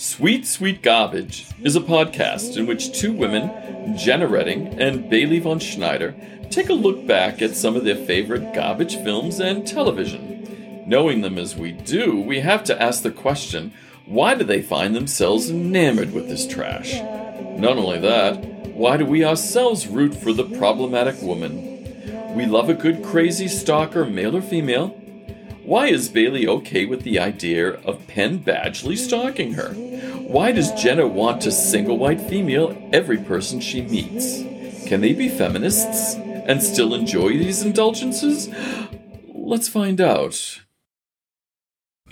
Sweet Sweet Garbage is a podcast in which two women, Jenna Redding and Bailey von Schneider, take a look back at some of their favorite garbage films and television. Knowing them as we do, we have to ask the question why do they find themselves enamored with this trash? Not only that, why do we ourselves root for the problematic woman? We love a good crazy stalker, male or female, why is Bailey okay with the idea of Penn Badgley stalking her? Why does Jenna want to single white female every person she meets? Can they be feminists and still enjoy these indulgences? Let's find out.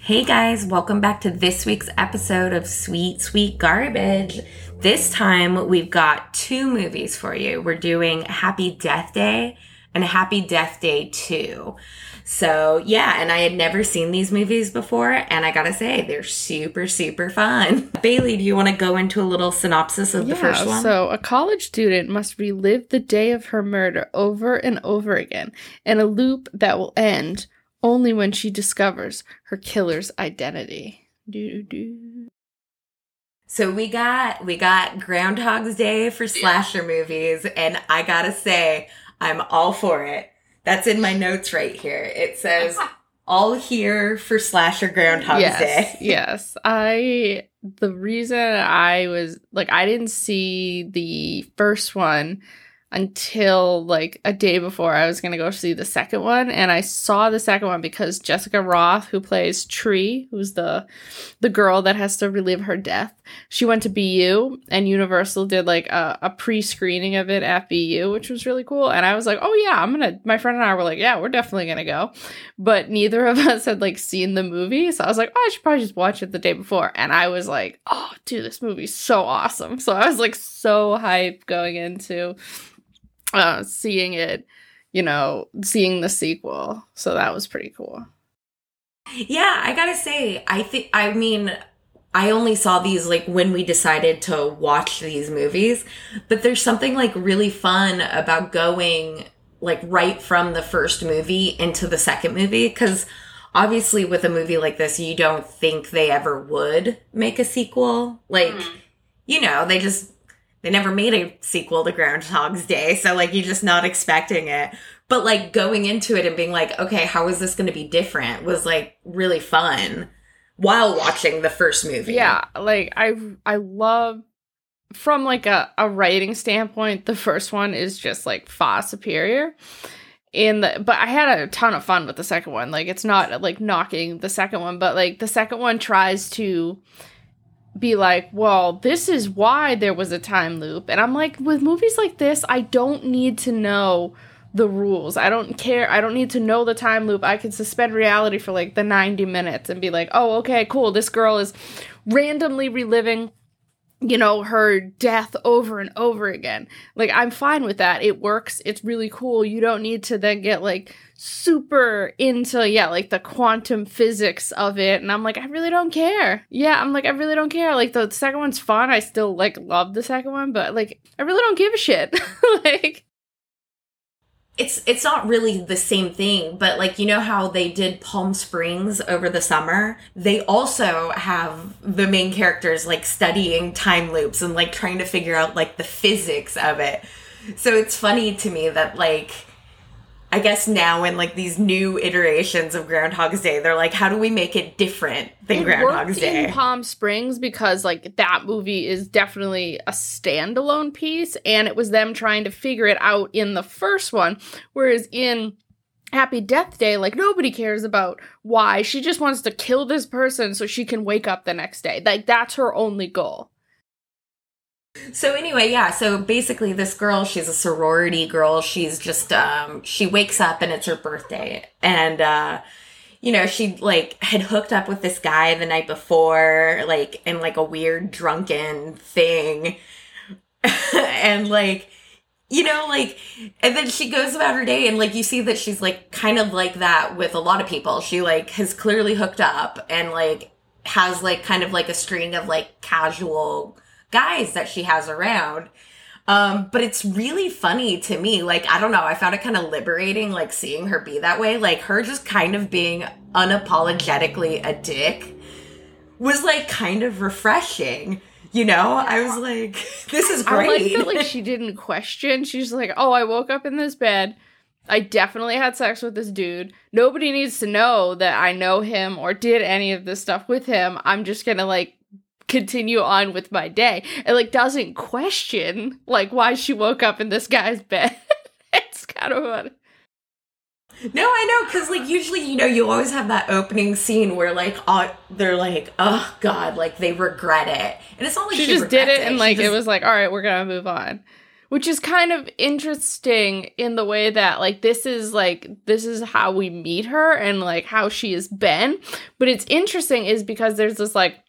Hey guys, welcome back to this week's episode of Sweet Sweet Garbage. This time we've got two movies for you. We're doing Happy Death Day and Happy Death Day 2. So yeah, and I had never seen these movies before, and I gotta say, they're super, super fun. Bailey, do you want to go into a little synopsis of yeah, the first one? So, a college student must relive the day of her murder over and over again in a loop that will end only when she discovers her killer's identity. Do-do-do. So we got we got Groundhog's Day for slasher movies, and I gotta say, I'm all for it. That's in my notes right here. It says all here for slasher Groundhog's yes, Day. yes. I the reason I was like I didn't see the first one until like a day before I was going to go see the second one and I saw the second one because Jessica Rothe who plays Tree who's the the girl that has to relive her death she went to BU and Universal did like a, a pre-screening of it at BU which was really cool and I was like oh yeah I'm going to my friend and I were like yeah we're definitely going to go but neither of us had like seen the movie so I was like oh I should probably just watch it the day before and I was like oh dude this movie's so awesome so I was like so hyped going into uh seeing it you know seeing the sequel. So that was pretty cool. Yeah, I gotta say, I think, I mean, I only saw these like when we decided to watch these movies, but there's something like really fun about going like right from the first movie into the second movie because obviously with a movie like this you don't think they ever would make a sequel. Like you know they just they never made a sequel to groundhog's day so like you're just not expecting it. But like going into it and being like okay how is this going to be different? was like really fun while watching the first movie. Yeah like i i love from like a, a writing standpoint the first one is just like far superior. In the but i had a ton of fun with the second one. Like it's not like knocking the second one but like the second one tries to be like, well, this is why there was a time loop. And I'm like, with movies like this, I don't need to know the rules. I don't care. I don't need to know the time loop. I can suspend reality for like the 90 minutes and be like, oh, okay, cool. This girl is randomly reliving you know her death over and over again. Like i'm fine with that. It works. It's really cool. You don't need to then get like super into yeah like the quantum physics of it. And i'm like i really don't care. Yeah i'm like i really don't care. Like the second one's fun. I still like love the second one but like i really don't give a shit. Like it's it's not really the same thing but like you know how they did palm springs over the summer? They also have the main characters like studying time loops and like trying to figure out like the physics of it. So it's funny to me that like i guess now in like these new iterations of groundhog's day they're like how do we make it different than it groundhog's day? In Palm Springs because like that movie is definitely a standalone piece and it was them trying to figure it out in the first one. Whereas in Happy Death Day like nobody cares about why. She just wants to kill this person so she can wake up the next day. Like that's her only goal So anyway, yeah, so basically this girl, she's a sorority girl. She's just um she wakes up and it's her birthday. And uh you know, she like had hooked up with this guy the night before, like in like a weird drunken thing. and like you know, like, and then she goes about her day, and like, you see that she's like kind of like that with a lot of people. She like has clearly hooked up and like has like kind of like a string of like casual guys that she has around. Um, but it's really funny to me. Like, I don't know, I found it kind of liberating, like seeing her be that way. Like, her just kind of being unapologetically a dick was like kind of refreshing. You know, I was like, this is I like that like she didn't question. She's like, "Oh, I woke up in this bed. I definitely had sex with this dude. Nobody needs to know that I know him or did any of this stuff with him. I'm just going to like continue on with my day." And like doesn't question like why she woke up in this guy's bed. it's kind of funny. No, I know, because like usually, you know, you always have that opening scene where like uh, they're like, oh god, like they regret it, and it's not like she, she, just did it and She like it was like all right we're gonna move on which is kind of interesting in the way that like this is like this is how we meet her and like how she has been but it's interesting is because there's this like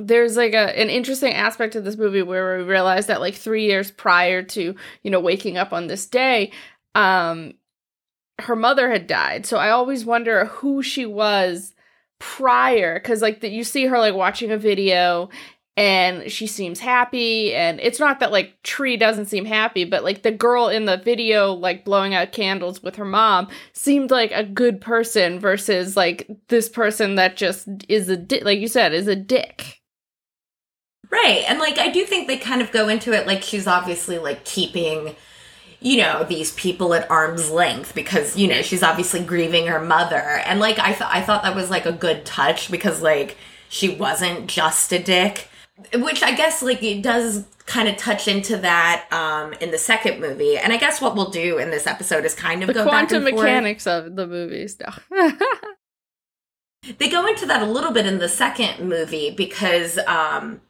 there's like a an interesting aspect of this movie where we realize that like three years prior to you know waking up on this day um her mother had died. So i always wonder who she was prior because like that you see her like watching a video and she seems happy. And it's not that like tree doesn't seem happy but like the girl in the video like blowing out candles with her mom seemed like a good person versus like this person that just is a di- like you said is a dick right, and like I do think they kind of go into it like she's obviously like keeping. You know these people at arm's length because you know she's obviously grieving her mother, and like I th- I thought that was like a good touch because like she wasn't just a dick, which I guess like it does kind of touch into that um in the second movie, and I guess what we'll do in this episode is kind of the go back quantum and forth. mechanics of the movies stuff They go into that a little bit in the second movie because um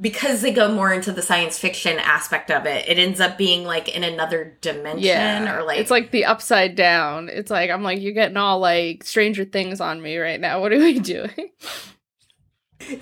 because they go more into the science fiction aspect of it. It ends up being like in another dimension yeah or like it's like the upside down it's like i'm like you're getting all like stranger things on me right now what are we doing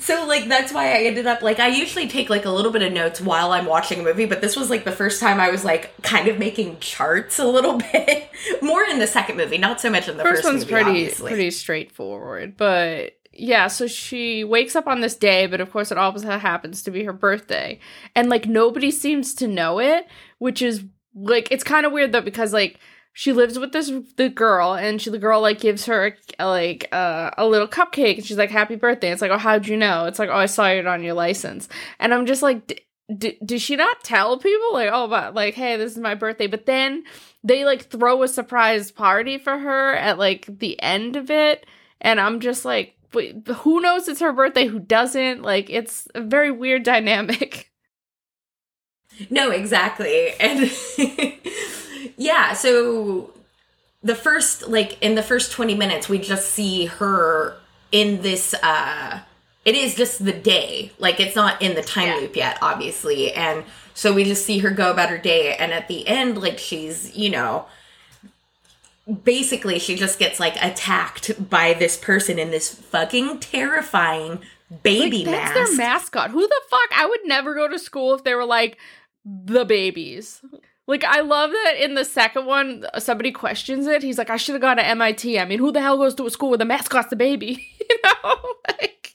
so like that's why I ended up like I usually take like a little bit of notes while I'm watching a movie, but this was like the first time I was like kind of making charts a little bit. more in the second movie, not so much in the first first, one's movie, pretty obviously. pretty straightforward but yeah so she wakes up on this day but of course it also happens to be her birthday. And like nobody seems to know it which is like it's kind of weird though because like she lives with this the girl and she the girl like gives her like uh, a little cupcake and she's like happy birthday. It's like oh how'd you know? It's like oh i saw it on your license. And i'm just like d- did she not tell people like oh but like hey this is my birthday. But then they like throw a surprise party for her at like the end of it. And i'm just like who knows it's her birthday who doesn't like it's a very weird dynamic No, exactly. And yeah, so the first like in the first 20 minutes we just see her in this uh it is just the day. Like it's not in the time Yeah. loop yet, obviously. And so we just see her go about her day and at the end like she's, you know, basically she just gets like attacked by this person in this fucking terrifying baby Like, that's mask. their mascot. Who the fuck? I would never go to school if they were like the babies. Like i love that in the second one somebody questions it. He's like i should have gone to mit i mean who the hell goes to a school with a mascot's the baby you know like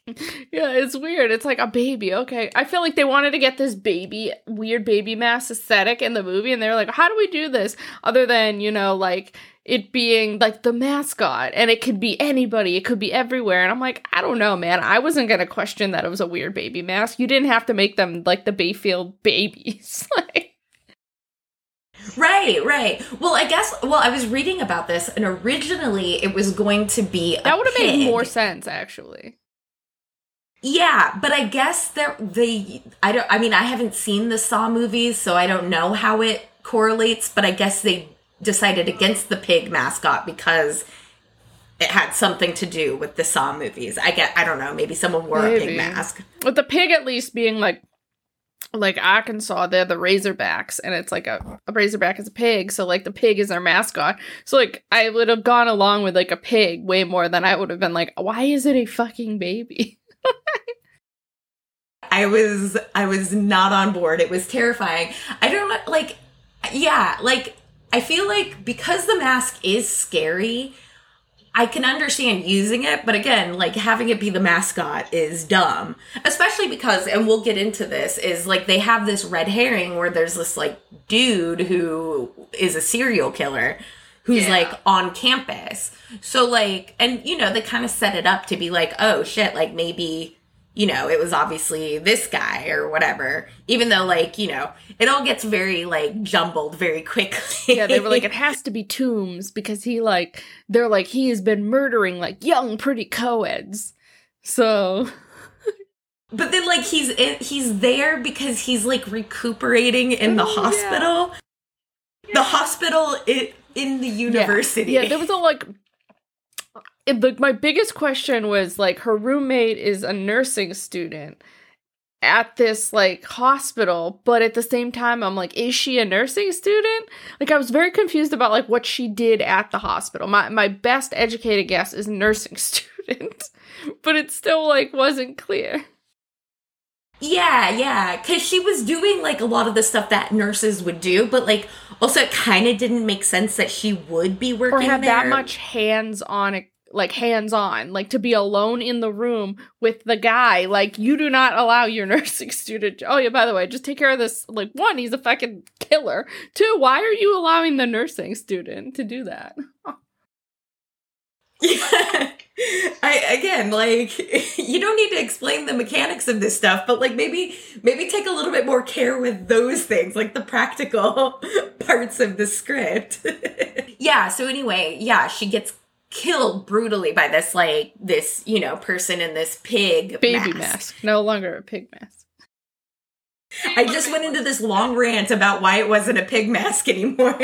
yeah it's weird. It's like a baby. Okay. I feel like they wanted to get this baby weird baby mask aesthetic in the movie and they were like how do we do this other than you know like it being like the mascot and it could be anybody it could be everywhere? And i'm like i don't know man. I wasn't gonna question that it was a weird baby mask you didn't have to make them like the bayfield babies. Like Right, right. Well, I guess. Well, I was reading about this, and originally it was going to be a that would have made more sense actually Yeah, but I guess there they. I don't. I mean, I haven't seen the Saw movies, so I don't know how it correlates. But I guess they decided against the pig mascot because it had something to do with the Saw movies. I get. I don't know. Maybe someone wore a pig mask. with the pig at least being like like Arkansas, they're the Razorbacks, and it's like a, a Razorback is a pig, so like the pig is their mascot. So like I would have gone along with like a pig way more than I would have been like, why is it a fucking baby? I was I was not on board. It was terrifying. I don't like yeah, like I feel like because the mask is scary, I can understand using it, but again, like having it be the mascot is dumb. Especially because and we'll get into this is like they have this red herring where there's this like dude who is a serial killer. who's Yeah. like on campus. So like and you know, they kind of set it up to be like, "Oh shit, like maybe you know, it was obviously this guy or whatever." Even though like, you know, it all gets very like jumbled very quickly. Yeah, they were like, it has to be Toombs because he like they're like he has been murdering like young pretty co-eds. So But then, like, he's in, he's there because he's like recuperating in the mm, yeah. hospital. The hospital i in the university. Yeah, there was a like. It, like my biggest question was like her roommate is a nursing student at this like hospital, but at the same time I'm like, is she a nursing student? Like I was very confused about like what she did at the hospital. My my best educated guess is nursing student, but it still like wasn't clear. yeah, yeah, because she was doing like a lot of the stuff that nurses would do, but like also it kind of didn't make sense that she would be working or have there. that much hands on like hands on like to be alone in the room with the guy like you do not allow your nursing student oh yeah by the way just take care of this like one he's a fucking killer two why are you allowing the nursing student to do that Yeah. I again like you don't need to explain the mechanics of this stuff, but like maybe maybe take a little bit more care with those things, like the practical parts of the script. yeah, so anyway, yeah, she gets killed brutally by this like this, you know, person in this pig baby mask. no longer a pig mask I just went into this long rant about why it wasn't a pig mask anymore.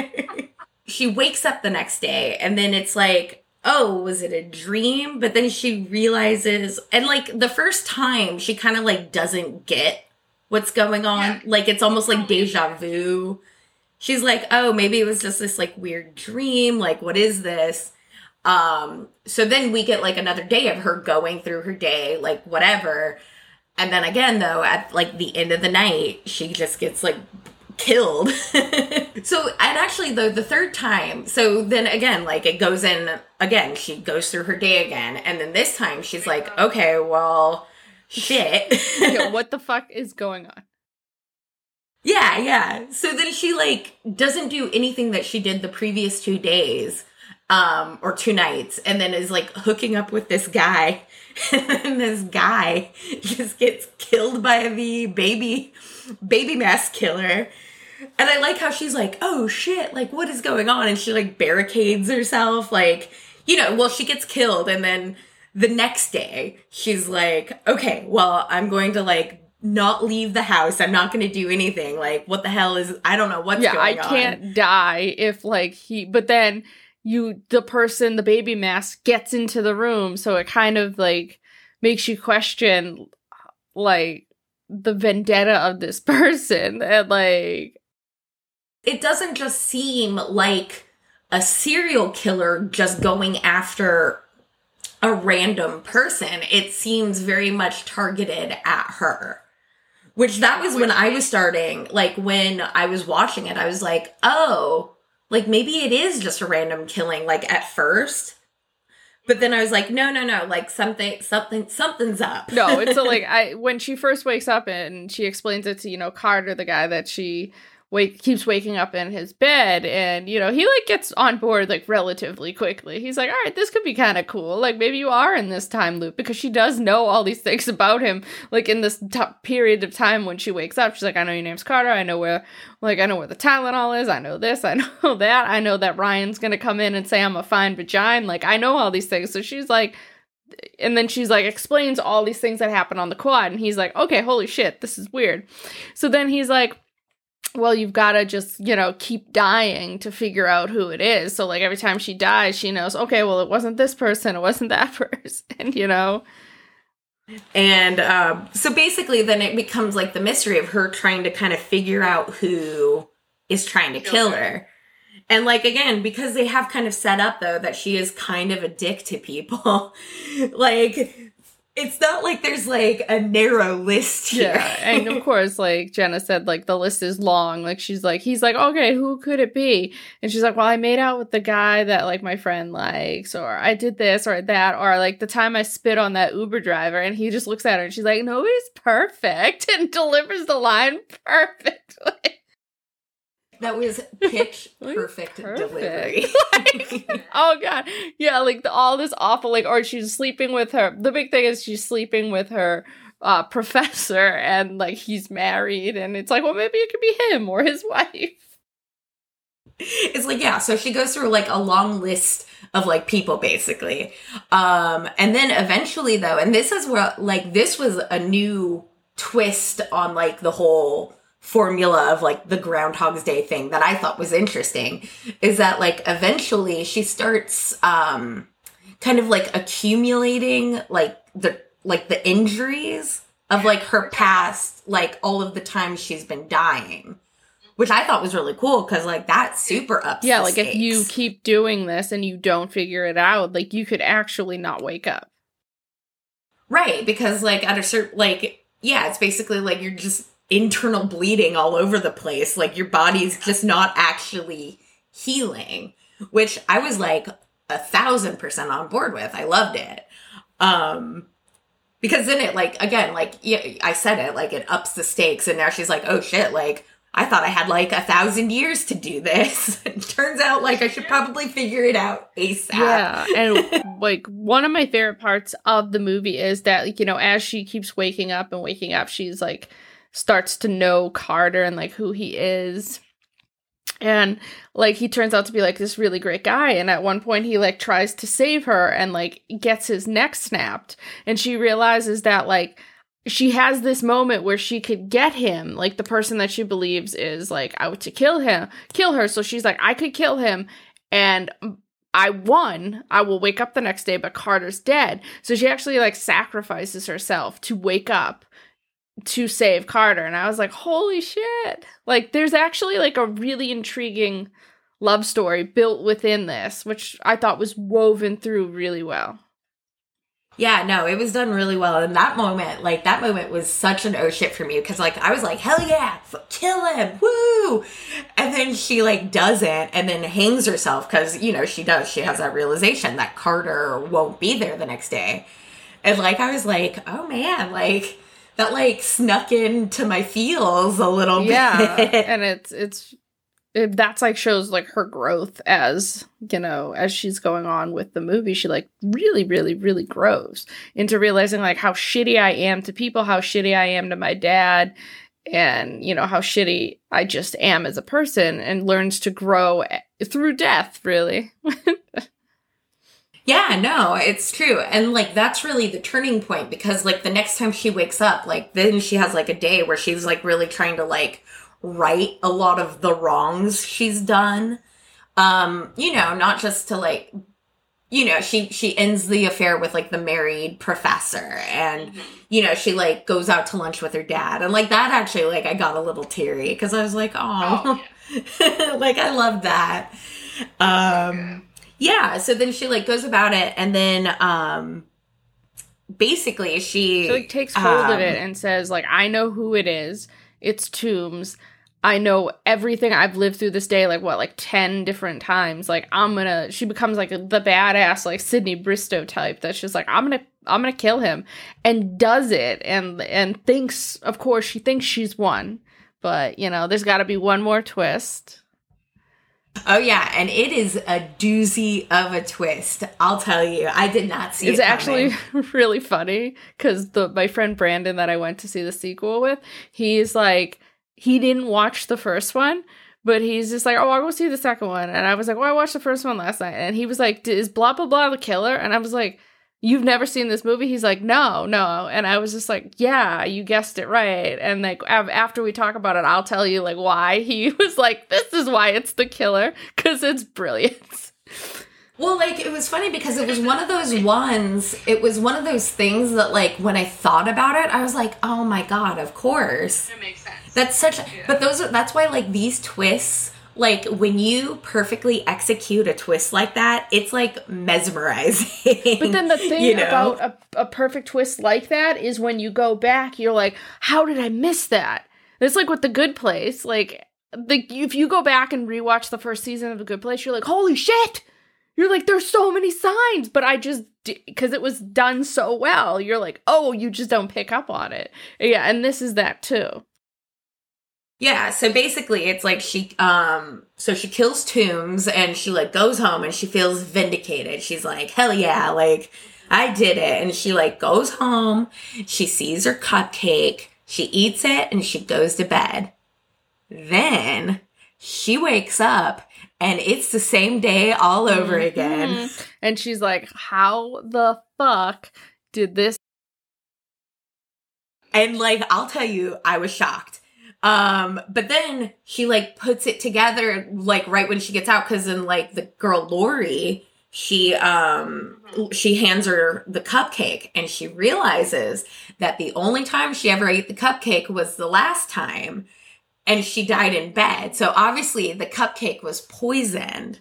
she wakes up the next day and then it's like, oh, was it a dream? But then she realizes, and like the first time, she kind of like doesn't get what's going on. Yeah. Like it's almost like deja vu. She's like, oh, maybe it was just this like weird dream. Like, what is this? Um, so then we get like another day of her going through her day, like whatever. And then again, though, at like the end of the night, she just gets like killed. so, and actually, though, the third time, so then again, like it goes in again, she goes through her day again. And then this time she's like, okay, well, shit. yeah, what the fuck is going on Yeah, yeah. So then she like doesn't do anything that she did the previous two days, um, or two nights, and then is like hooking up with this guy, and this guy just gets killed by the baby baby mask killer. And I like how she's like, oh shit, like what is going on? And she like barricades herself, like, you know, well, she gets killed, and then the next day she's like, okay, well, I'm going to like not leave the house. I'm not going to do anything. Like, what the hell is? I don't know what's yeah going on. Yeah, I can't die if like he but then you the person the baby mask gets into the room so it kind of like makes you question like the vendetta of this person and like It doesn't just seem like a serial killer just going after a random person. It seems very much targeted at her. Which that was when I was starting, like when I was watching it, I was like, oh, like maybe it is just a random killing, like at first. But then I was like, no, no, no, like something, something, something's up. no it's a, like i when she first wakes up and she explains it to you know carter the guy that she wake keeps waking up in his bed and you know he like gets on board like relatively quickly. He's like all right this could be kind of cool. Like maybe you are in this time loop because she does know all these things about him like in this t- period of time when she wakes up. She's like i know your name's carter. I know where like i know where the tylenol is. I know this. I know that. I know that ryan's gonna come in and say i'm a fine vagina. Like i know all these things. So she's like and then she's like explains all these things that happen on the quad. And he's like okay holy shit. This is weird. So then he's like well you've got to just you know keep dying to figure out who it is. So like every time she dies she knows okay well it wasn't this person it wasn't that person you know? And um, so basically, then it becomes like the mystery of her trying to kind of figure out who is trying to kill her. And like again, because they have kind of set up though that she is kind of a dick to people, like it's not like there's like a narrow list here. yeah and of course like jenna said like the list is long. Like she's like he's like okay who could it be? And she's like well i made out with the guy that like my friend likes or i did this or that or like the time i spit on that uber driver. And he just looks at her and she's like nobody's perfect. And delivers the line perfectly That was pitch perfect, Perfect. delivery. Like, oh god yeah like the, all this awful like or she's sleeping with her the big thing is she's sleeping with her uh professor and like he's married and it's like well maybe it could be him or his wife it's like yeah so she goes through like a long list of like people basically um and then eventually though and this is where like this was a new twist on like the whole formula of like the groundhog's day thing that i thought was interesting is that like eventually she starts um kind of like accumulating like the like the injuries of like her past like all of the times she's been dying which I thought was really cool because like that super ups. yeah like if you keep doing this and you don't figure it out like you could actually not wake up right because like at a certain like yeah, it's basically like you're just internal bleeding all over the place. Like your body's just not actually healing, which I was like a thousand percent on board with. I loved it. Um, because then it like again like yeah i said it like it ups the stakes and now she's like oh shit like i thought i had like a thousand years to do this it turns out like i should probably figure it out asap Yeah, and like one of my favorite parts of the movie is that like, you know as she keeps waking up and waking up, she's like starts to know Carter and like who he is. And like he turns out to be like this really great guy and at one point he like tries to save her and like gets his neck snapped and she realizes that like she has this moment where she could get him like the person that she believes is like out to kill him kill her so she's like I could kill him and I won. I will wake up the next day, but Carter's dead. So she actually like sacrifices herself to wake up to save Carter. And I was like, holy shit. Like there's actually like a really intriguing love story built within this, which I thought was woven through really well. Yeah, no, it was done really well. And that moment, like that moment was such an oh shit for me because like I was like, hell yeah, f- kill him, woo! And then she like doesn't and then hangs herself because, you know, she does. She has that realization that Carter won't be there the next day. And like I was like, oh man, like that like snuck into my feels a little Yeah. bit. and it's it's it, that's like shows like her growth as you know as she's going on with the movie she like really really really grows into realizing like how shitty i am to people how shitty i am to my dad and you know how shitty i just am as a person and learns to grow eh, through death really Yeah, no, it's true. And like that's really the turning point because like the next time she wakes up, like then she has like a day where she's like really trying to like right a lot of the wrongs she's done. Um, you know, not just to like you know, she she ends the affair with like the married professor and you know, she like goes out to lunch with her dad. And like that actually like I got a little teary because I was like, "Oh." like I love that. Um yeah so then she like goes about it and then um basically she she like takes hold of um, it and says like i know who it is. It's tombs. I know everything. I've lived through this day like what like 10 different times. Like i'm gonna she becomes like the badass like sydney bristow type that's just like i'm gonna i'm gonna kill him and does it and and thinks of course she thinks she's won. But you know there's gotta be one more twist oh yeah and it is a doozy of a twist i'll tell you i did not see it. it's it actually really funny because the my friend Brandon that I went to see the sequel with, he's like he didn't watch the first one, but he's just like, oh, I'll go see the second one, and I was like, well, I watched the first one last night, and he was like, is blah blah blah the killer, and I was like. You've never seen this movie? He's like, no, no. And I was just like, yeah, you guessed it right. And like, av- after we talk about it, I'll tell you like why he was like, this is why it's the killer because it's brilliant. well like it was funny because it was one of those ones it was one of those things that like when i thought about it i was like oh my god of course It makes sense. That's such but those are that's why like these twists like when you perfectly execute a twist like that, it's like mesmerizing. But then the thing you know? about a, a perfect twist like that is when you go back, you're like, how did I miss that? It's like with The Good Place. Like, the, if you go back and rewatch the first season of The Good Place, you're like, holy shit! You're like, there's so many signs, but I just, because it was done so well, you're like, oh, you just don't pick up on it. Yeah, and this is that too. Yeah, so basically it's like she um so she kills Toombs and she like goes home and she feels vindicated. She's like, "Hell yeah, like I did it." And she like goes home, she sees her cupcake, she eats it and she goes to bed. Then she wakes up and it's the same day all over Mhm. again. And she's like, How the fuck did this? And like I'll tell you, I was shocked. Um, but then she like puts it together like right when she gets out because then like the girl Lori, she um she hands her the cupcake and she realizes that the only time she ever ate the cupcake was the last time and she died in bed. So obviously the cupcake was poisoned.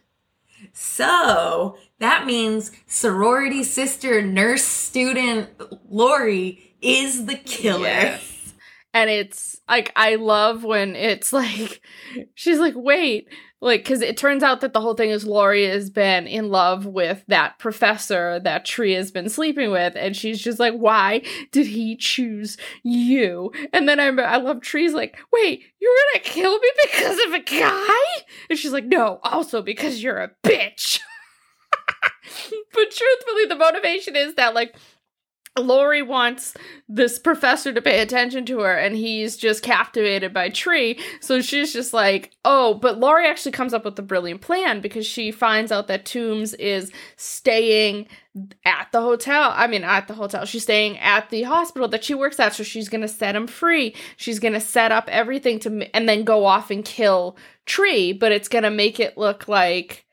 So that means sorority sister, nurse student Lori is the killer. Yes. And it's like, I love when it's like, she's like, wait, like, because it turns out that the whole thing is Lori has been in love with that professor that Tree has been sleeping with. And she's just like, why did he choose you? And then I, I love Tree's like, wait, you were gonna kill me because of a guy? And she's like, no, also because you're a bitch. but truthfully, the motivation is that, like, Lori wants this professor to pay attention to her, and he's just captivated by Tree. So she's just like, oh, but Lori actually comes up with a brilliant plan because she finds out that Toombs is staying at the hotel. I mean, at the hotel. She's staying at the hospital that she works at. So she's going to set him free. She's going to set up everything to, and then go off and kill Tree, but it's going to make it look like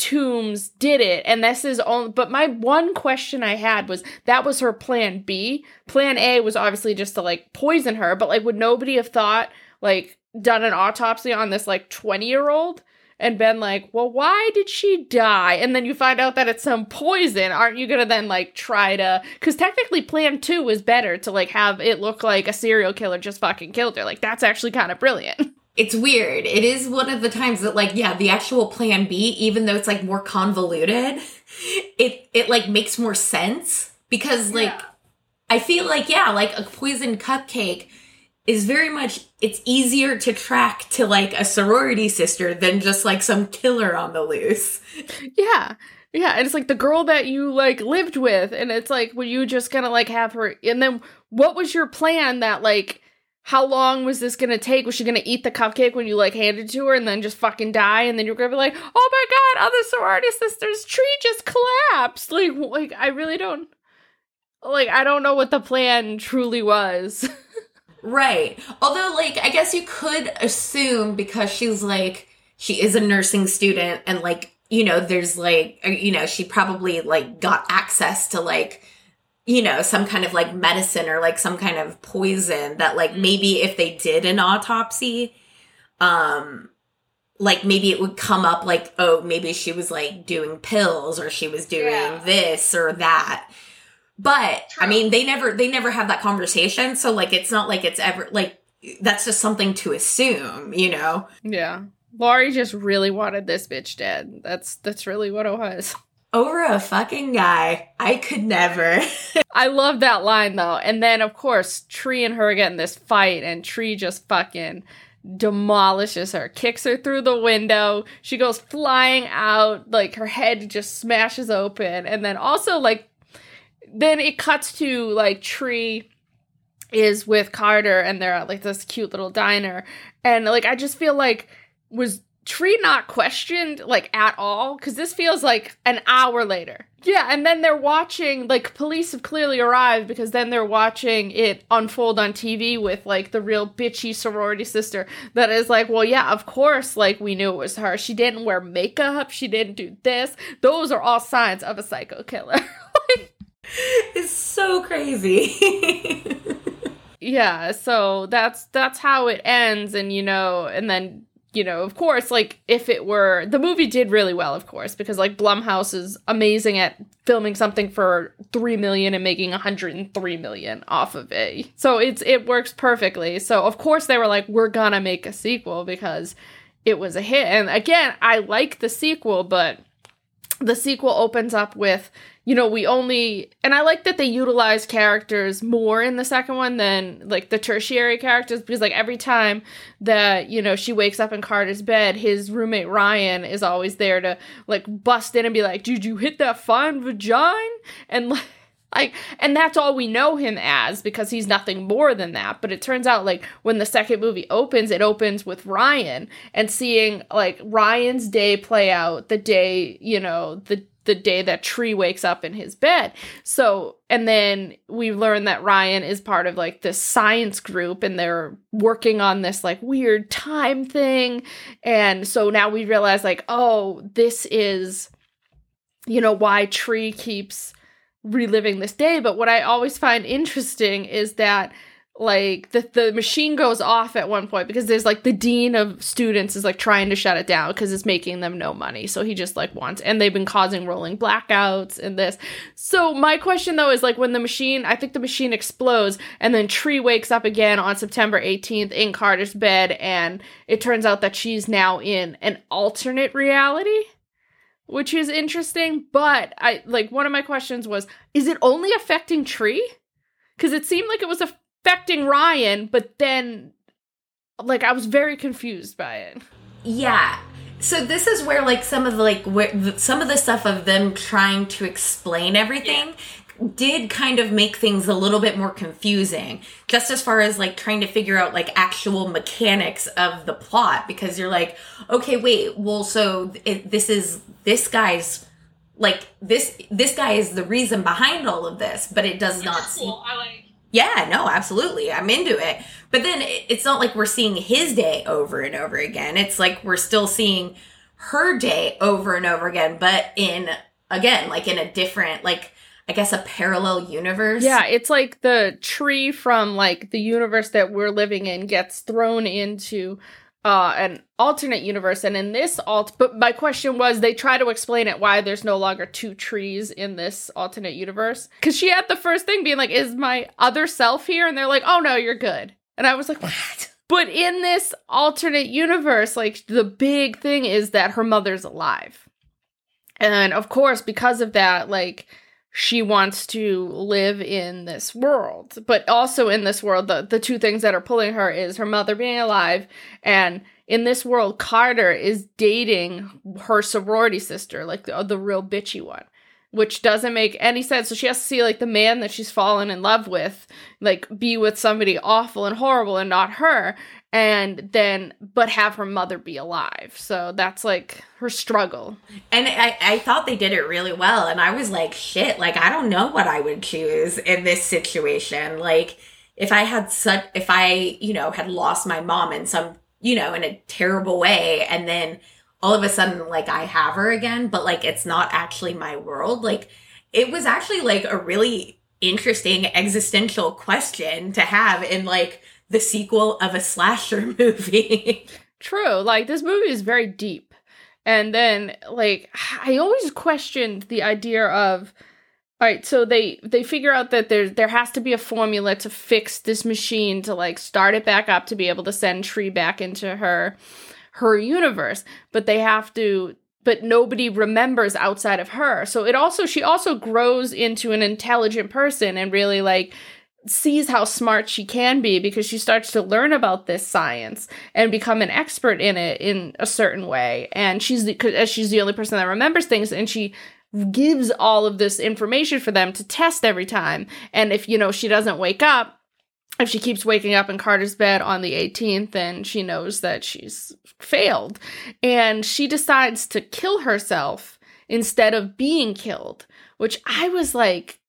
Toombs did it, and this is only. But my one question I had was that was her plan B. Plan A was obviously just to like poison her, but like, would nobody have thought like done an autopsy on this like twenty year old and been like, well, why did she die? And then you find out that it's some poison. Aren't you gonna then like try to? Because technically, Plan Two was better to like have it look like a serial killer just fucking killed her. Like that's actually kind of brilliant. It's weird. It is one of the times that like yeah, the actual plan B, even though it's like more convoluted, it it like makes more sense because like I feel like yeah, like a poisoned cupcake is very much it's easier to track to like a sorority sister than just like some killer on the loose. Yeah. Yeah, and it's like the girl that you like lived with, and it's like, were you just gonna like have her? And then what was your plan that like, how long was this gonna take? Was she gonna eat the cupcake when you like handed to her and then just fucking die? And then you're gonna be like, oh my god, other sorority sisters, tree just collapsed. Like, like I really don't, like, I don't know what the plan truly was. Right. Although, like, I guess you could assume because she's like, she is a nursing student and, like, you know, there's like, uh, you know, she probably like got access to like, you know, some kind of like medicine or like some kind of poison that, like, maybe if they did an autopsy, um, like maybe it would come up like, oh, maybe she was like doing pills or she was doing Yeah. this or that. But I mean, they never they never have that conversation, so like it's not like it's ever like that's just something to assume, you know. yeah, Lori just really wanted this bitch dead. That's that's really what it was. Over a fucking guy, I could never. I love that line though. And then of course Tree and her get in this fight and Tree just fucking demolishes her, kicks her through the window. She goes flying out, like her head just smashes open. And then also like then it cuts to like Tree is with Carter and they're at like this cute little diner. And like I just feel like was Tree not questioned like at all? Because this feels like an hour later. Yeah, and then they're watching like police have clearly arrived because then they're watching it unfold on TV with like the real bitchy sorority sister that is like, well, yeah, of course, like we knew it was her. She didn't wear makeup. She didn't do this. Those are all signs of a psycho killer. it's so crazy. yeah so that's that's how it ends and you know and then you know of course like if it were the movie did really well of course because like blumhouse is amazing at filming something for 3 million and making 103 million off of it. So it's it works perfectly. So of course they were like we're gonna make a sequel because it was a hit. And again i like the sequel but the sequel opens up with you know we only and i like that they utilize characters more in the second one than like the tertiary characters because like every time that you know she wakes up in carter's bed his roommate ryan is always there to like bust in and be like did you hit that fine vagina? And like like and that's all we know him as because he's nothing more than that. But it turns out like when the second movie opens it opens with ryan and seeing like ryan's day play out the day you know the the day that tree wakes up in his bed. So and then we learn that ryan is part of like this science group and they're working on this like weird time thing. And so now we realize like oh this is you know why tree keeps reliving this day. But what I always find interesting is that like the the machine goes off at one point because there's like the dean of students is like trying to shut it down because it's making them no money so he just like wants and they've been causing rolling blackouts and this so my question though is like when the machine i think the machine explodes and then tree wakes up again on september 18th in carter's bed and it turns out that she's now in an alternate reality which is interesting. But I like one of my questions was, is it only affecting Tree? Because it seemed like it was affecting Ryan, but then like I was very confused by it. Yeah. So this is where like some of the like where the, some of the stuff of them trying to explain everything yeah did kind of make things a little bit more confusing just as far as like trying to figure out like actual mechanics of the plot because you're like okay wait well so it, this is this guy's like this this guy is the reason behind all of this but it does Which not cool. I like yeah no absolutely i'm into it but then it's not like we're seeing his day over and over again it's like we're still seeing her day over and over again but in again like in a different like I guess a parallel universe. Yeah, it's like the tree from like the universe that we're living in gets thrown into uh an alternate universe. And in this alt but my question was they try to explain it why there's no longer two trees in this alternate universe. Cuz she had the first thing being like is my other self here? And they're like oh no you're good. And I was like what? But in this alternate universe like the big thing is that her mother's alive. And of course because of that like she wants to live in this world. But also in this world, the, the two things that are pulling her is her mother being alive, and in this world, Carter is dating her sorority sister, like the, the real bitchy one. Which doesn't make any sense. So she has to see like the man that she's fallen in love with, like be with somebody awful and horrible and not her and then but have her mother be alive. So that's like her struggle. And I, I thought they did it really well and i was like shit like i don't know what i would choose in this situation. Like if i had such if i you know had lost my mom in some you know in a terrible way and then all of a sudden like i have her again but like it's not actually my world like it was actually like a really interesting existential question to have in like the sequel of a slasher movie. True. Like this movie is very deep. And then like I always questioned the idea of all right, so they they figure out that there there has to be a formula to fix this machine to like start it back up to be able to send Tree back into her her universe, but they have to but nobody remembers outside of her. So it also she also grows into an intelligent person and really like sees how smart she can be because she starts to learn about this science and become an expert in it in a certain way and she's the, as uh, she's the only person that remembers things and she gives all of this information for them to test every time and if you know she doesn't wake up if she keeps waking up in Carter's bed on the 18th, then she knows that she's failed. And she decides to kill herself instead of being killed, which I was like,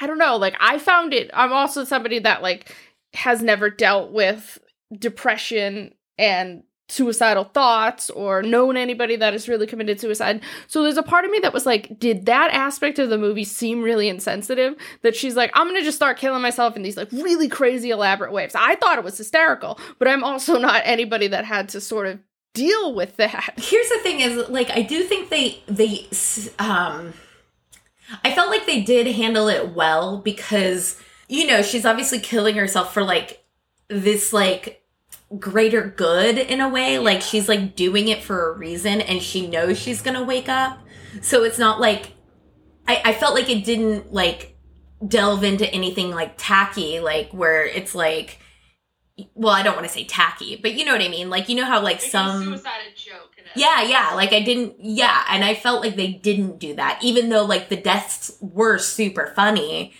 I don't know, like I found it I'm also somebody that like has never dealt with depression and suicidal thoughts or known anybody that has really committed suicide. So there's a part of me that was like, did that aspect of the movie seem really insensitive? That she's like, I'm gonna just start killing myself in these like really crazy elaborate ways. I thought it was hysterical, but I'm also not anybody that had to sort of deal with that. Here's the thing is like I do think they they um I felt like they did handle it well because, you know, she's obviously killing herself for like this like greater good in a way. Like she's like doing it for a reason and she knows she's gonna wake up. So it's not like I, I felt like it didn't like delve into anything like tacky, like where it's like well, I don't want to say tacky, but you know what I mean? Like you know how like, some suicide joke. Yeah, yeah. Like I didn't yeah, and I felt like they didn't do that, even though like the deaths were super funny.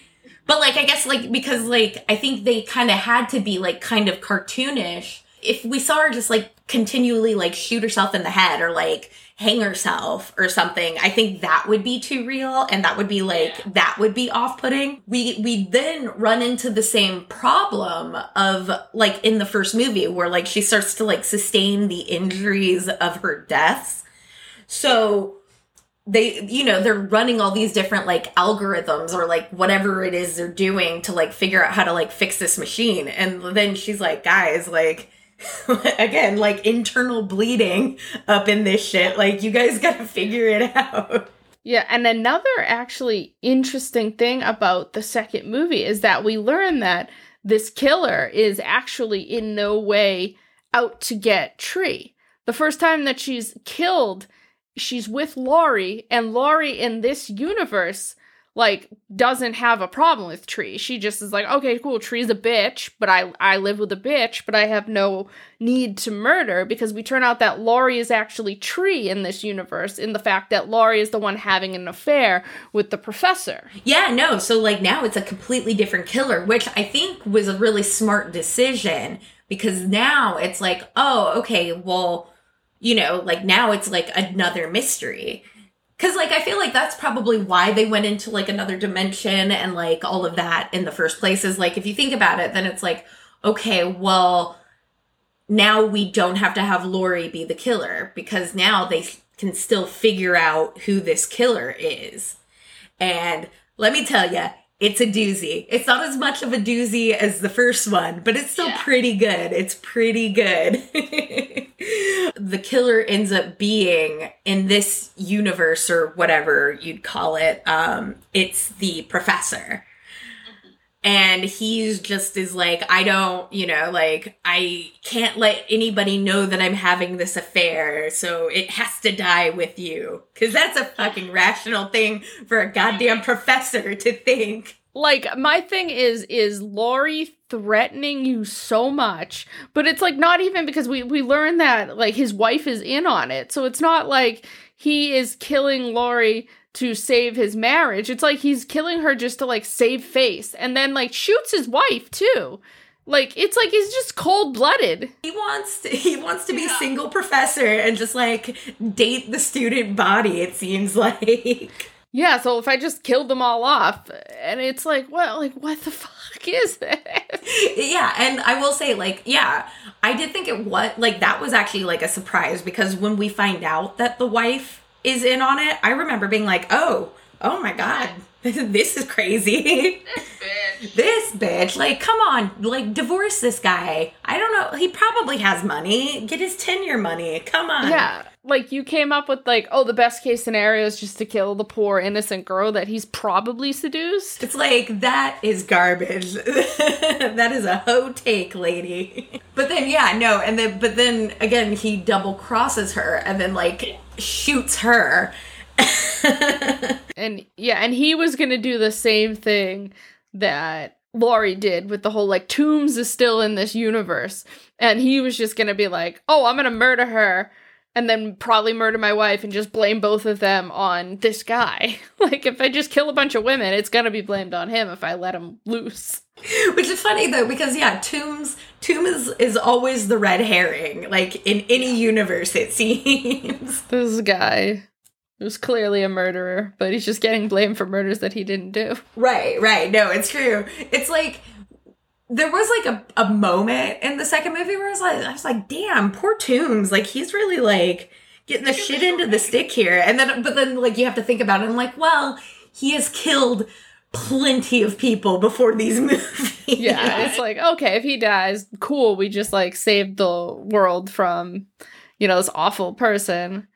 But like I guess like because like I think they kind of had to be like kind of cartoonish. If we saw her just like continually like shoot herself in the head or like hang herself or something, I think that would be too real and that would be like Yeah. that would be off-putting. We we then run into the same problem of like in the first movie where like she starts to like sustain the injuries of her deaths. So they you know they're running all these different like algorithms or like whatever it is they're doing to like figure out how to like fix this machine and then she's like guys like again like internal bleeding up in this shit like you guys gotta figure it out Yeah, and another actually interesting thing about the second movie is that we learn that this killer is actually in no way out to get Tree. The first time that she's killed, she's with Lori, and Lori in this universe like doesn't have a problem with Tree. She just is like, okay, cool, Tree's a bitch, but I I live with a bitch, but I have no need to murder because we turn out that Lori is actually Tree in this universe, in the fact that Lori is the one having an affair with the professor. yeah no so like now it's a completely different killer which i think was a really smart decision because now it's like oh okay well you know like now it's like another mystery Cause like I feel like that's probably why they went into like another dimension and like all of that in the first place is like if you think about it, then it's like, okay, well, now we don't have to have Lori be the killer because now they can still figure out who this killer is. And let me tell you, it's a doozy. It's not as much of a doozy as the first one, but it's still Yeah. pretty good. It's pretty good. the killer ends up being in this universe or whatever you'd call it. Um, it's the professor. And he's just is like, I don't, you know, like, I can't let anybody know that I'm having this affair, so it has to die with you. Cause that's a fucking rational thing for a goddamn professor to think. Like my thing is is Lori threatening you so much, but it's like not even because we we learn that like his wife is in on it. So it's not like he is killing Lori to save his marriage. It's like he's killing her just to like save face and then like shoots his wife too. Like it's like he's just cold-blooded. He wants to, he wants to be Yeah. single professor and just like date the student body, it seems like. Yeah, so if I just killed them all off and it's like well, like what the fuck is this? yeah and i will say like yeah i did think it was like that was actually like a surprise because when we find out that the wife is in on it i remember being like oh oh my god this is crazy This bitch. this bitch like come on like divorce this guy i don't know he probably has money get his tenure money come on Yeah, like you came up with like, oh, the best case scenario is just to kill the poor innocent girl that he's probably seduced. It's like that is garbage. that is a hoe take, lady. But then yeah, no, and then but then again he double crosses her and then like shoots her. And yeah, and he was gonna do the same thing that Lori did with the whole like Tombs is still in this universe. And he was just gonna be like, oh, I'm gonna murder her and then probably murder my wife and just blame both of them on this guy. like if I just kill a bunch of women, it's gonna be blamed on him if I let him loose. Which is funny though, because yeah, Tombs Tomb is, is always the red herring, like in any universe it seems. This guy was clearly a murderer, but he's just getting blamed for murders that he didn't do. Right, right. No, it's true. It's like there was like a, a moment in the second movie where I was like, I was like, damn, poor Tombs. Like he's really like getting the shit into the stick here. And then, but then like you have to think about it. I'm like, well, he has killed plenty of people before these movies. Yeah, it's like, okay, if he dies, cool, we just like saved the world from, you know, this awful person.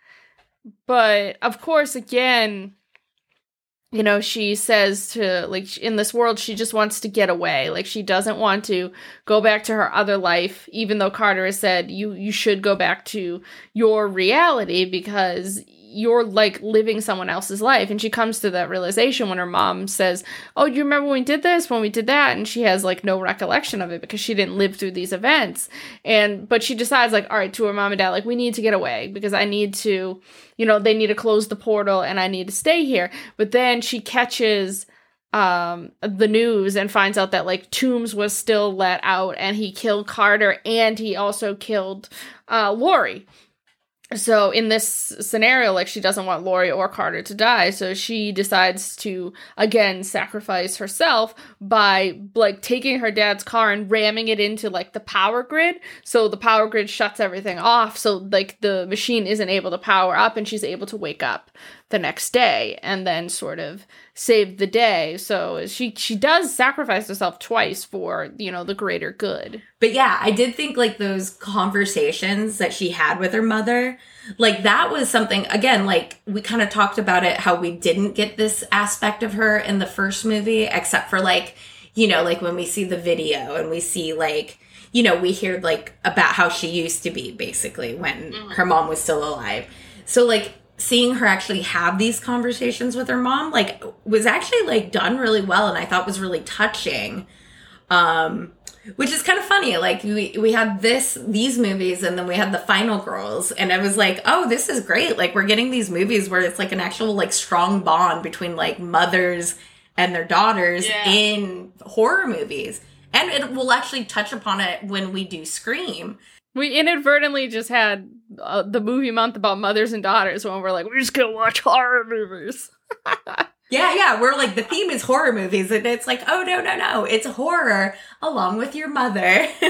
But of course, again, you know, she says to, like, in this world, she just wants to get away. Like, she doesn't want to go back to her other life, even though Carter has said, you, you should go back to your reality because you're like living someone else's life. And she comes to that realization when her mom says, Oh, you remember when we did this, when we did that? And she has like no recollection of it because she didn't live through these events. And, but she decides, like, all right, to her mom and dad, like, we need to get away because I need to, you know, they need to close the portal and I need to stay here. But then she catches um the news and finds out that like Tombs was still let out and he killed Carter and he also killed uh Lori so in this scenario like she doesn't want Lori or Carter to die so she decides to again sacrifice herself by like taking her dad's car and ramming it into like the power grid. So the power grid shuts everything off so like the machine isn't able to power up and she's able to wake up the next day and then sort of save the day. So she she does sacrifice herself twice for, you know, the greater good. But yeah, I did think like those conversations that she had with her mother, like that was something again, like we kind of talked about it how we didn't get this aspect of her in the first movie except for like, you know, like when we see the video and we see like you know, we hear like about how she used to be basically when mm. her mom was still alive. So like seeing her actually have these conversations with her mom like was actually like done really well and I thought was really touching. Um which is kind of funny. Like we we had this these movies and then we had the Final Girls and I was like, "Oh, this is great. Like we're getting these movies where it's like an actual like strong bond between like mothers and their daughters yeah. in horror movies." And it will actually touch upon it when we do Scream we inadvertently just had uh, the movie month about mothers and daughters when we're like, we're just gonna watch horror movies. yeah, yeah. We're like, the theme is horror movies. And it's like, oh, no, no, no. It's horror along with your mother.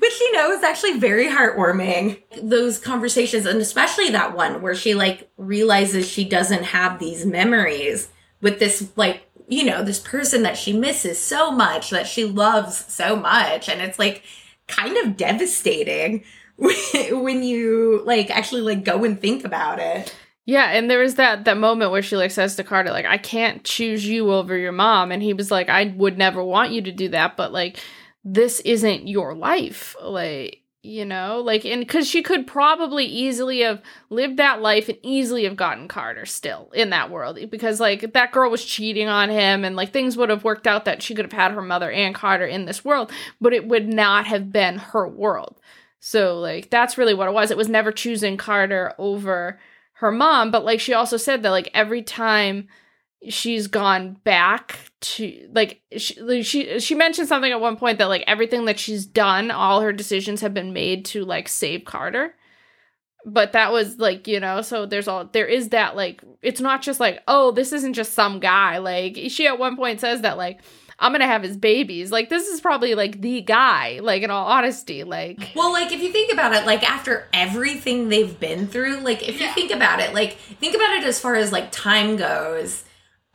Which, you know, is actually very heartwarming. Those conversations, and especially that one where she like realizes she doesn't have these memories with this, like, you know, this person that she misses so much, that she loves so much. And it's like, kind of devastating when you like actually like go and think about it. Yeah, and there was that that moment where she like says to Carter like I can't choose you over your mom and he was like I would never want you to do that but like this isn't your life. Like you know like and because she could probably easily have lived that life and easily have gotten carter still in that world because like that girl was cheating on him and like things would have worked out that she could have had her mother and carter in this world but it would not have been her world. So like that's really what it was. It was never choosing carter over her mom but like she also said that like every time she's gone back to like she, she she mentioned something at one point that like everything that she's done all her decisions have been made to like save Carter but that was like you know so there's all there is that like it's not just like oh this isn't just some guy like she at one point says that like I'm gonna have his babies. Like this is probably like the guy. Like in all honesty, like well, like if you think about it, like after everything they've been through, like if you think about it, like think about it as far as like time goes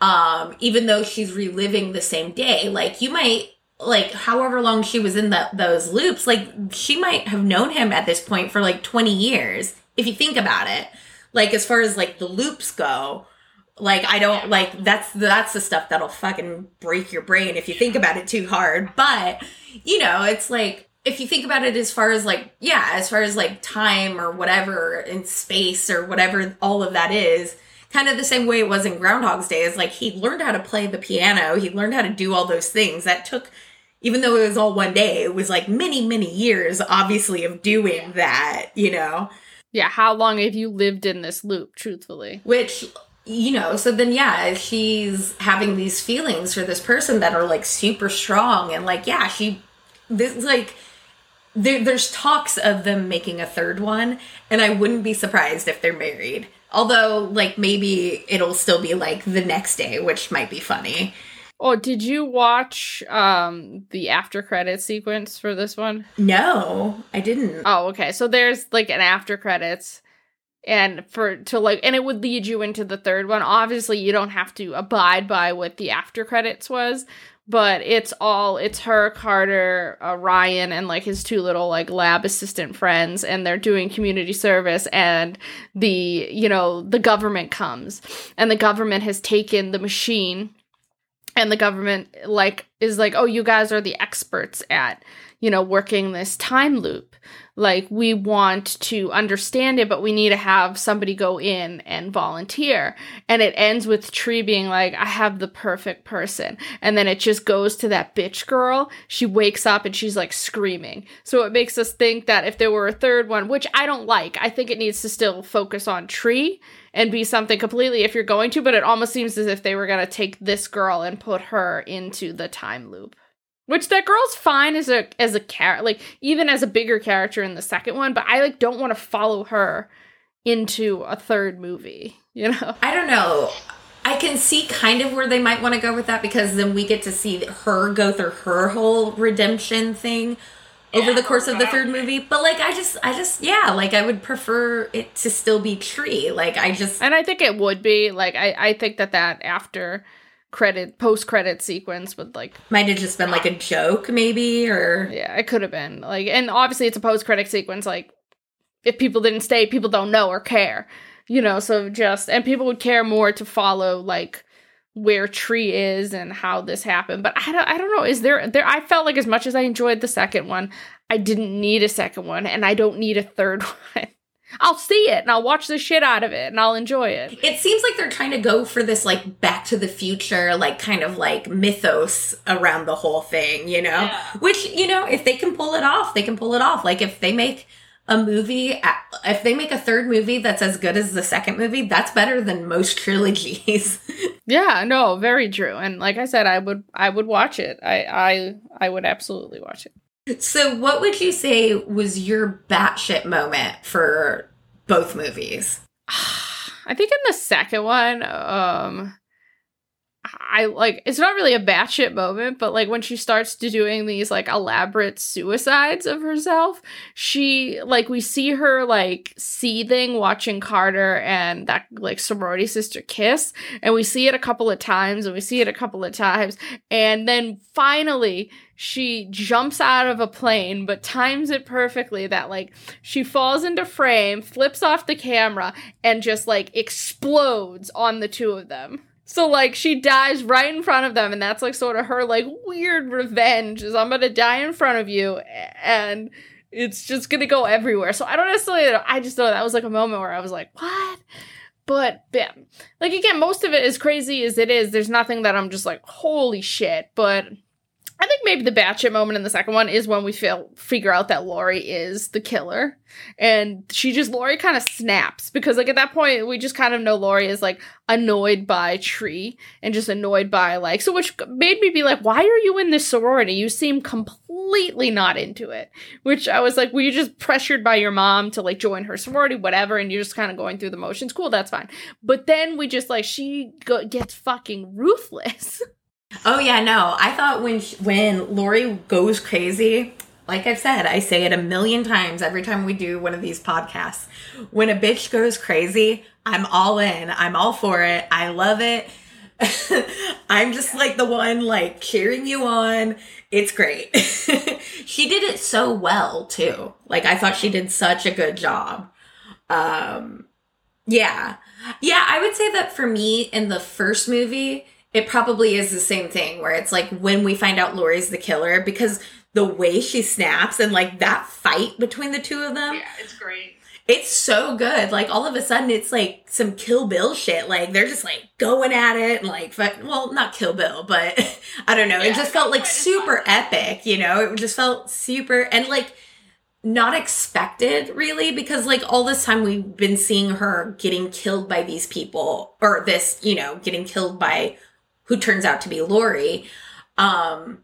um even though she's reliving the same day like you might like however long she was in the, those loops like she might have known him at this point for like 20 years if you think about it. Like as far as like the loops go like i don't like that's that's the stuff that'll fucking break your brain if you think about it too hard. But you know it's like if you think about it as far as like yeah as far as like time or whatever in space or whatever all of that is kind of the same way it was in Groundhog's Day is like he learned how to play the piano, he learned how to do all those things. That took even though it was all one day, it was like many, many years obviously of doing that, you know. Yeah, how long have you lived in this loop, truthfully? Which you know, so then yeah, she's having these feelings for this person that are like super strong and like yeah, she this like there, there's talks of them making a third one and I wouldn't be surprised if they're married Although, like, maybe it'll still be like the next day, which might be funny. Oh, did you watch um the after credit sequence for this one? No, I didn't. Oh, okay. So there's like an after credits and for to like and it would lead you into the third one. Obviously, you don't have to abide by what the after credits was, but it's all it's her carter uh, ryan and like his two little like lab assistant friends and they're doing community service and the you know the government comes and the government has taken the machine and the government like is like, oh, you guys are the experts at, you know, working this time loop. Like, we want to understand it, but we need to have somebody go in and volunteer. And it ends with Tree being like, I have the perfect person. And then it just goes to that bitch girl. She wakes up and she's like screaming. So it makes us think that if there were a third one, which I don't like, I think it needs to still focus on Tree and be something completely if you're going to, but it almost seems as if they were going to take this girl and put her into the time loop. Which that girl's fine as a as a character, like even as a bigger character in the second one, but I like don't want to follow her into a third movie, you know. I don't know. I can see kind of where they might want to go with that because then we get to see her go through her whole redemption thing over the course of the third movie. But like I just I just yeah, like I would prefer it to still be Tree. Like I just And I think it would be like I I think that that after credit post credit sequence would like might have just been like a joke maybe or yeah, it could have been. Like and obviously it's a post credit sequence like if people didn't stay, people don't know or care. You know, so just and people would care more to follow like where tree is and how this happened but i don't i don't know is there there i felt like as much as i enjoyed the second one i didn't need a second one and i don't need a third one i'll see it and i'll watch the shit out of it and i'll enjoy it. It seems like they're trying to go for this like back to the future like kind of like mythos around the whole thing you know? Yeah. which you know if they can pull it off they can pull it off. Like if they make a movie if they make a third movie that's as good as the second movie that's better than most trilogies. Yeah no very true. And like i said i would i would watch it. I i i would absolutely watch it so what would you say was your batshit moment for both movies? I think in the second one um I like it's not really a batshit moment, but like when she starts to doing these like elaborate suicides of herself, she like we see her like seething watching Carter and that like sorority sister kiss, and we see it a couple of times and we see it a couple of times, and then finally she jumps out of a plane but times it perfectly that like she falls into frame, flips off the camera, and just like explodes on the two of them. So like she dies right in front of them, and that's like sort of her like weird revenge is I'm gonna die in front of you, and it's just gonna go everywhere. So I don't necessarily. I just know that was like a moment where I was like, what? But yeah, like again, most of it is crazy as it is. There's nothing that I'm just like, holy shit. But I think maybe the batshit moment in the second one is when we feel figure out that Lori is the killer, and she just Lori kind of snaps because like at that point we just kind of know Lori is like annoyed by Tree and just annoyed by like so which made me be like, why are you in this sorority? You seem completely not into it. Which I was like, were you just pressured by your mom to like join her sorority, whatever, and you're just kind of going through the motions? Cool, that's fine. But then we just like she go- gets fucking ruthless. Oh yeah, no. I thought when when Lori goes crazy, like I've said, I say it a million times every time we do one of these podcasts. When a bitch goes crazy, I'm all in. I'm all for it. I love it. I'm just like the one like cheering you on. It's great. she did it so well too. Like I thought she did such a good job. Um yeah. Yeah, I would say that for me in the first movie, it probably is the same thing where it's like when we find out Lori's the killer because the way she snaps and like that fight between the two of them. Yeah, it's great. It's so good. Like all of a sudden it's like some Kill Bill shit. Like they're just like going at it and like well, not Kill Bill, but I don't know. Yeah, it just felt like super epic, you know? It just felt super and like not expected really because like all this time we've been seeing her getting killed by these people or this, you know, getting killed by who turns out to be Lori. Um,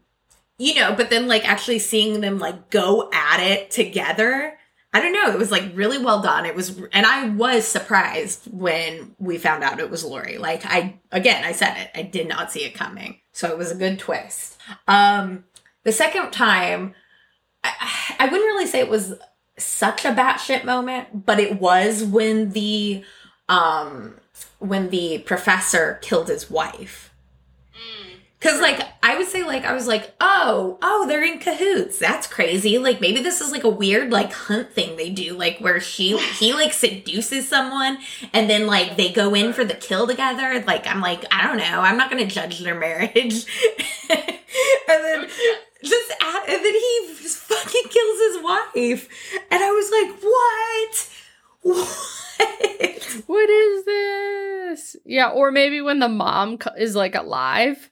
you know, but then like actually seeing them like go at it together, I don't know, it was like really well done. It was, and I was surprised when we found out it was Lori. Like I, again, I said it, I did not see it coming. So it was a good twist. Um, the second time, I, I wouldn't really say it was such a batshit moment, but it was when the, um, when the professor killed his wife Cause like I would say like I was like, oh, oh, they're in cahoots. That's crazy. Like maybe this is like a weird like hunt thing they do, like where she he like seduces someone and then like they go in for the kill together. Like I'm like, I don't know. I'm not gonna judge their marriage. and then just at, and then he just fucking kills his wife, and I was like, what? What? What is this? Yeah, or maybe when the mom is like alive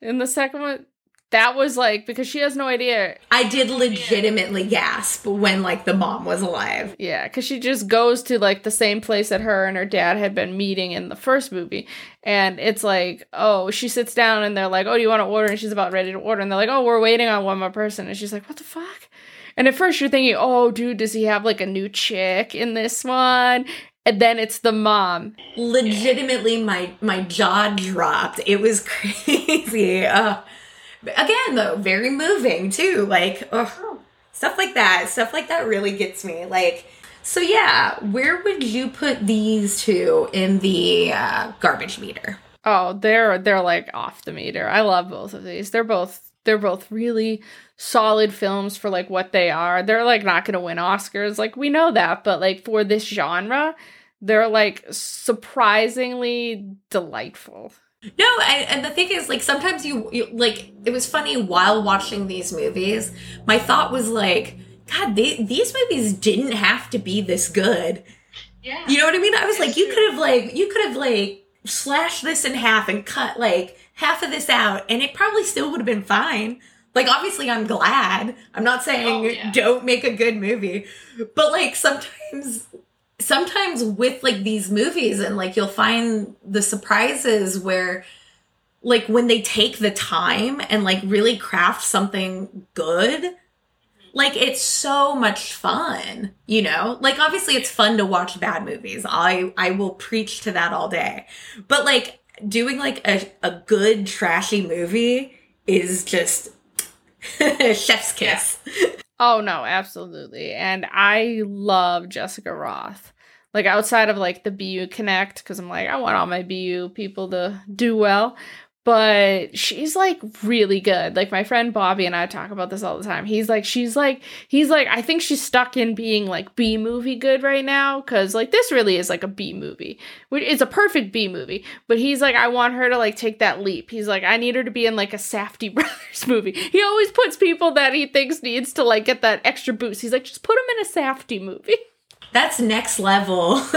in the second one. That was like because she has no idea. I did legitimately gasp when like the mom was alive. Yeah, because she just goes to like the same place that her and her dad had been meeting in the first movie. And it's like, oh, she sits down and they're like, oh, do you want to order? And she's about ready to order. And they're like, oh, we're waiting on one more person. And she's like, what the fuck? And at first you're thinking, oh, dude, does he have like a new chick in this one? And then it's the mom. Legitimately, my my jaw dropped. It was crazy. Uh, again, though, very moving too. Like stuff like that. Stuff like that really gets me. Like. So yeah, where would you put these two in the uh, garbage meter? Oh, they're they're like off the meter. I love both of these. They're both they're both really solid films for like what they are. They're like not going to win Oscars. Like we know that, but like for this genre, they're like surprisingly delightful. No, I, and the thing is, like, sometimes you, you, like, it was funny while watching these movies. My thought was like, God, they, these movies didn't have to be this good. Yeah. You know what I mean? I was like, you could have, like, you could have, like, slashed this in half and cut, like, half of this out, and it probably still would have been fine. Like, obviously, I'm glad. I'm not saying Oh, yeah. don't make a good movie, but, like, sometimes sometimes with like these movies and like you'll find the surprises where like when they take the time and like really craft something good like it's so much fun you know? Like obviously it's fun to watch bad movies. I i will preach to that all day. But like doing like a, a good trashy movie is just chef's kiss Oh no, absolutely. And I love Jessica Rothe. Like outside of like the BU Connect, because I'm like, I want all my BU people to do well. But she's like really good. Like my friend Bobby and I talk about this all the time. He's like, she's like, he's like, I think she's stuck in being like B movie good right now. Cause like this really is like a B movie. Which is a perfect B movie. But he's like, I want her to like take that leap. He's like, I need her to be in like a Safdie Brothers movie. He always puts people that he thinks needs to like get that extra boost. He's like, just put him in a Safdie movie. That's next level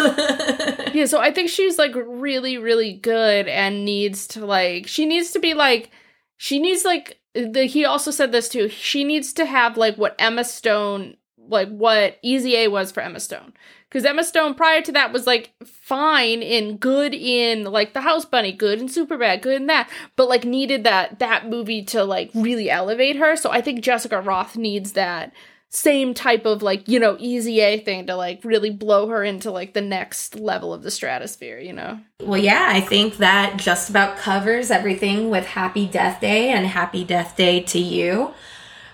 yeah, so I think she's like really, really good and needs to like she needs to be like she needs like the he also said this too. She needs to have like what Emma Stone like what Easy A was for Emma Stone. Because Emma Stone prior to that was like fine and good in like The House Bunny, good and Superbad, good in that, but like needed that that movie to like really elevate her. So I think Jessica Rothe needs that same type of like you know easy a thing to like really blow her into like the next level of the stratosphere you know Well, yeah, I think that just about covers everything with Happy Death Day and Happy Death Day 2U.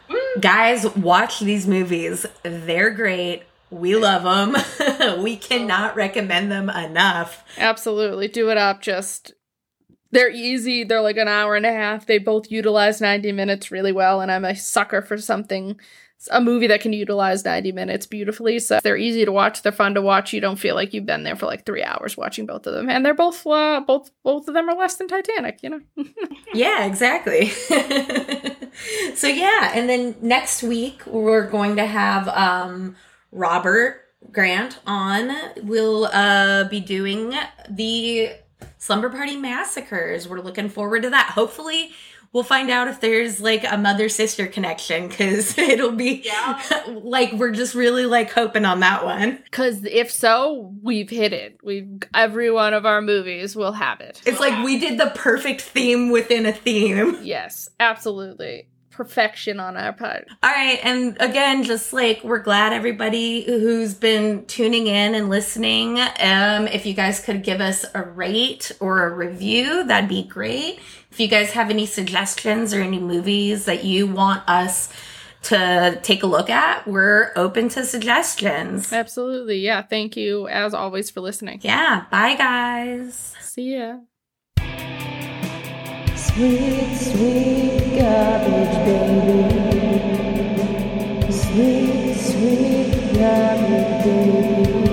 Mm. Guys, watch these movies. They're great. We love them. we cannot recommend them enough. absolutely do it up just they're easy they're like an hour and a half they both utilize 90 minutes really well and i'm a sucker for something a movie that can utilize 90 minutes beautifully so they're easy to watch they're fun to watch you don't feel like you've been there for like three hours watching both of them and they're both uh, both both of them are less than titanic you know Yeah, exactly. so yeah, and then next week we're going to have um Robert Grant on. We'll uh be doing the Slumber Party Massacres. We're looking forward to that. Hopefully we'll find out if there's like a mother sister connection cuz it'll be Yeah. like we're just really like hoping on that one. because if so we've hit it we've every one of our movies will have it It's like we did the perfect theme within a theme. yes absolutely perfection on our part All right, and again, just like we're glad everybody who's been tuning in and listening. Um, if you guys could give us a rate or a review, that'd be great. If you guys have any suggestions or any movies that you want us to take a look at, we're open to suggestions. Absolutely. Yeah. Thank you, as always, for listening. Yeah, bye guys. See ya. Sweet, sweet garbage baby. Sweet, sweet garbage baby.